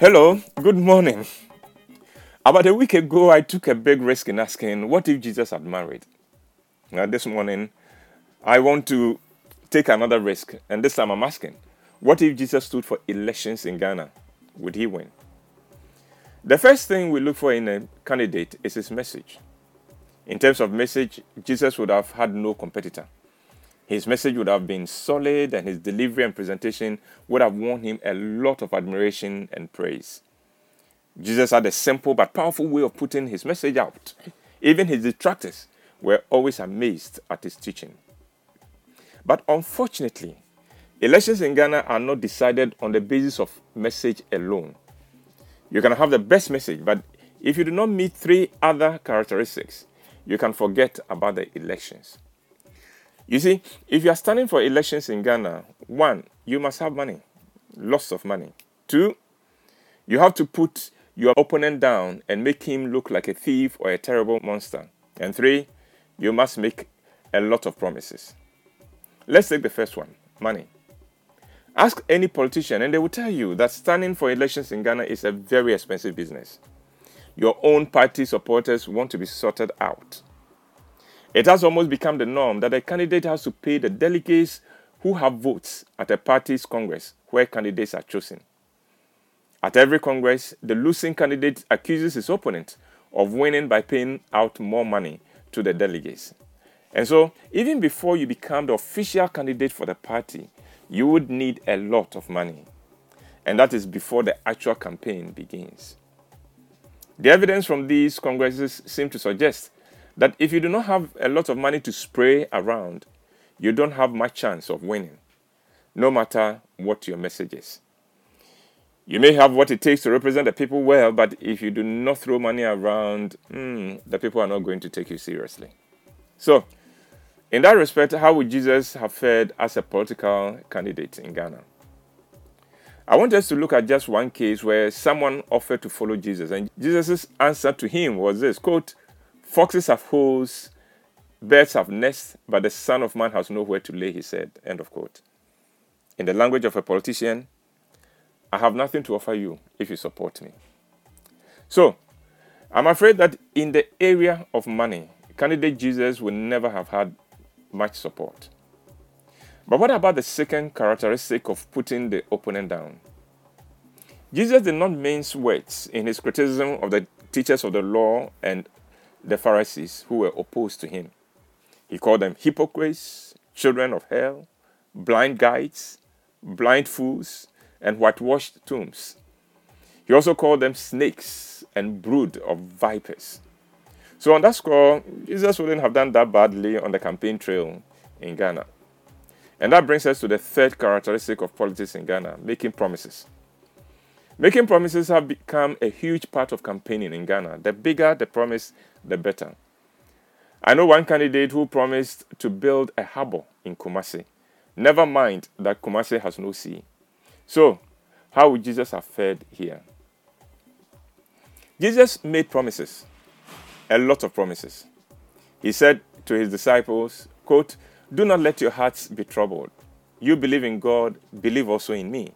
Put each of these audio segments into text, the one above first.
Hello, good morning. About a week ago, I took a big risk in asking, What if Jesus had married? Now, this morning, I want to take another risk, and this time I'm asking, What if Jesus stood for elections in Ghana? Would he win? The first thing we look for in a candidate is his message. In terms of message, Jesus would have had no competitor. His message would have been solid, and his delivery and presentation would have won him a lot of admiration and praise. Jesus had a simple but powerful way of putting his message out. Even his detractors were always amazed at his teaching. But unfortunately, elections in Ghana are not decided on the basis of message alone. You can have the best message, but if you do not meet three other characteristics, you can forget about the elections. You see, if you are standing for elections in Ghana, one, you must have money, lots of money. Two, you have to put your opponent down and make him look like a thief or a terrible monster. And three, you must make a lot of promises. Let's take the first one money. Ask any politician, and they will tell you that standing for elections in Ghana is a very expensive business. Your own party supporters want to be sorted out. It has almost become the norm that a candidate has to pay the delegates who have votes at a party's congress where candidates are chosen. At every congress, the losing candidate accuses his opponent of winning by paying out more money to the delegates. And so, even before you become the official candidate for the party, you would need a lot of money. And that is before the actual campaign begins. The evidence from these congresses seem to suggest that if you do not have a lot of money to spray around, you don't have much chance of winning, no matter what your message is. You may have what it takes to represent the people well, but if you do not throw money around, hmm, the people are not going to take you seriously. So, in that respect, how would Jesus have fared as a political candidate in Ghana? I want us to look at just one case where someone offered to follow Jesus, and Jesus' answer to him was this quote, Foxes have holes, birds have nests, but the Son of Man has nowhere to lay his head. End of quote. In the language of a politician, I have nothing to offer you if you support me. So, I'm afraid that in the area of money, candidate Jesus will never have had much support. But what about the second characteristic of putting the opponent down? Jesus did not mince words in his criticism of the teachers of the law and the Pharisees who were opposed to him. He called them hypocrites, children of hell, blind guides, blind fools, and whitewashed tombs. He also called them snakes and brood of vipers. So, on that score, Jesus wouldn't have done that badly on the campaign trail in Ghana. And that brings us to the third characteristic of politics in Ghana making promises. Making promises have become a huge part of campaigning in Ghana. The bigger the promise, the better. I know one candidate who promised to build a harbor in Kumasi. Never mind that Kumasi has no sea. So, how would Jesus have fared here? Jesus made promises, a lot of promises. He said to his disciples, quote, Do not let your hearts be troubled. You believe in God, believe also in me.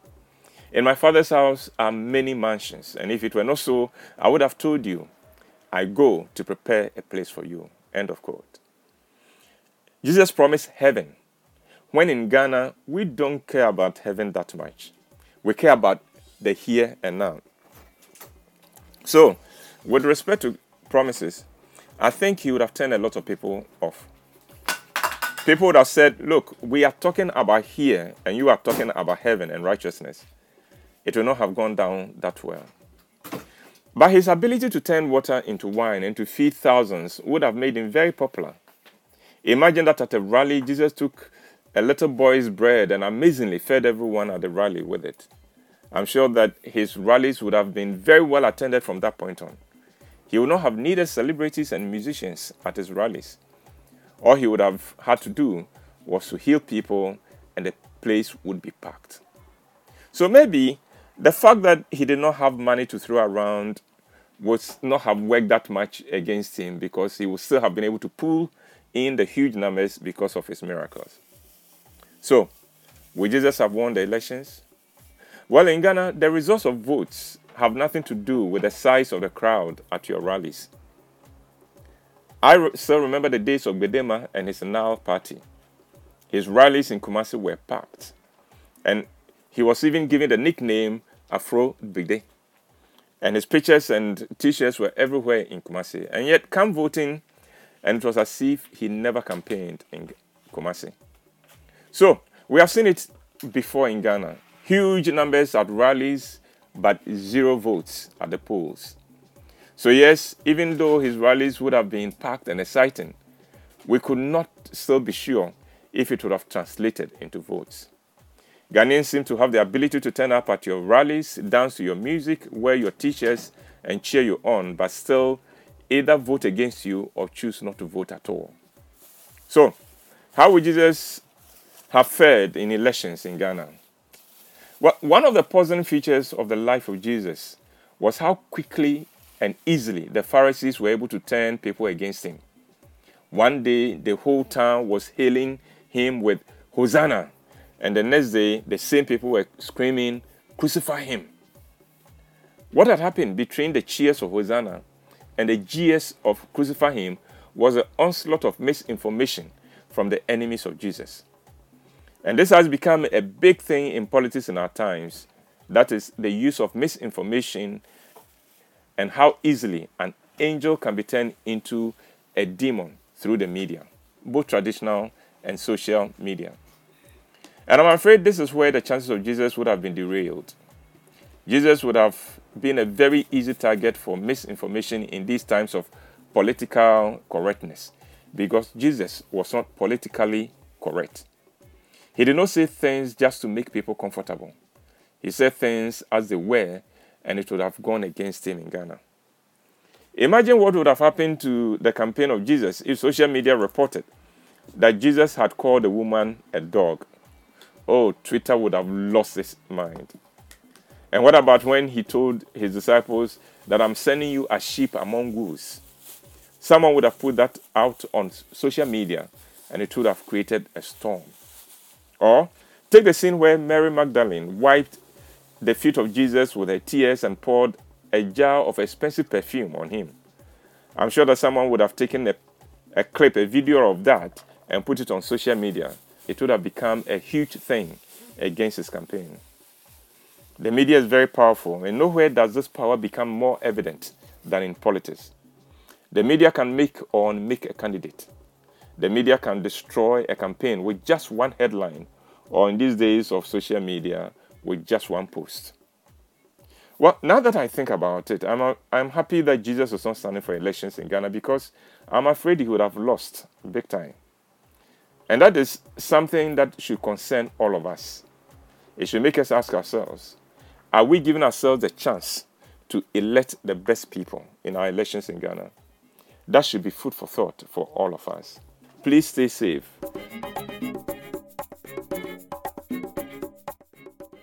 In my father's house are many mansions, and if it were not so, I would have told you, I go to prepare a place for you. End of quote. Jesus promised heaven. When in Ghana, we don't care about heaven that much. We care about the here and now. So, with respect to promises, I think he would have turned a lot of people off. People would have said, Look, we are talking about here, and you are talking about heaven and righteousness. It would not have gone down that well. But his ability to turn water into wine and to feed thousands would have made him very popular. Imagine that at a rally, Jesus took a little boy's bread and amazingly fed everyone at the rally with it. I'm sure that his rallies would have been very well attended from that point on. He would not have needed celebrities and musicians at his rallies. All he would have had to do was to heal people, and the place would be packed. So maybe the fact that he did not have money to throw around would not have worked that much against him because he would still have been able to pull in the huge numbers because of his miracles. So, would Jesus have won the elections? Well, in Ghana, the results of votes have nothing to do with the size of the crowd at your rallies. I still remember the days of Bedema and his now party. His rallies in Kumasi were packed, and he was even given the nickname Afro Bide. And his pictures and t-shirts were everywhere in Kumasi. And yet, come voting, and it was as if he never campaigned in Kumasi. So, we have seen it before in Ghana. Huge numbers at rallies, but zero votes at the polls. So, yes, even though his rallies would have been packed and exciting, we could not still be sure if it would have translated into votes. Ghanaians seem to have the ability to turn up at your rallies, dance to your music, wear your t shirts, and cheer you on, but still either vote against you or choose not to vote at all. So, how would Jesus have fared in elections in Ghana? Well, one of the puzzling features of the life of Jesus was how quickly and easily the Pharisees were able to turn people against him. One day, the whole town was hailing him with Hosanna, and the next day, the same people were screaming, Crucify him. What had happened between the cheers of Hosanna and the jeers of Crucify him was an onslaught of misinformation from the enemies of Jesus. And this has become a big thing in politics in our times. That is the use of misinformation and how easily an angel can be turned into a demon through the media, both traditional and social media. And I'm afraid this is where the chances of Jesus would have been derailed. Jesus would have been a very easy target for misinformation in these times of political correctness because Jesus was not politically correct. He did not say things just to make people comfortable. He said things as they were, and it would have gone against him in Ghana. Imagine what would have happened to the campaign of Jesus if social media reported that Jesus had called a woman a dog. Oh, Twitter would have lost its mind. And what about when he told his disciples that I'm sending you as sheep among wolves? Someone would have put that out on social media and it would have created a storm. Or take the scene where Mary Magdalene wiped the feet of Jesus with her tears and poured a jar of expensive perfume on him. I'm sure that someone would have taken a, a clip, a video of that, and put it on social media. It would have become a huge thing against his campaign. The media is very powerful, and nowhere does this power become more evident than in politics. The media can make or unmake a candidate. The media can destroy a campaign with just one headline, or in these days of social media, with just one post. Well, now that I think about it, I'm, a, I'm happy that Jesus was not standing for elections in Ghana because I'm afraid he would have lost big time. And that is something that should concern all of us. It should make us ask ourselves are we giving ourselves a chance to elect the best people in our elections in Ghana? That should be food for thought for all of us. Please stay safe.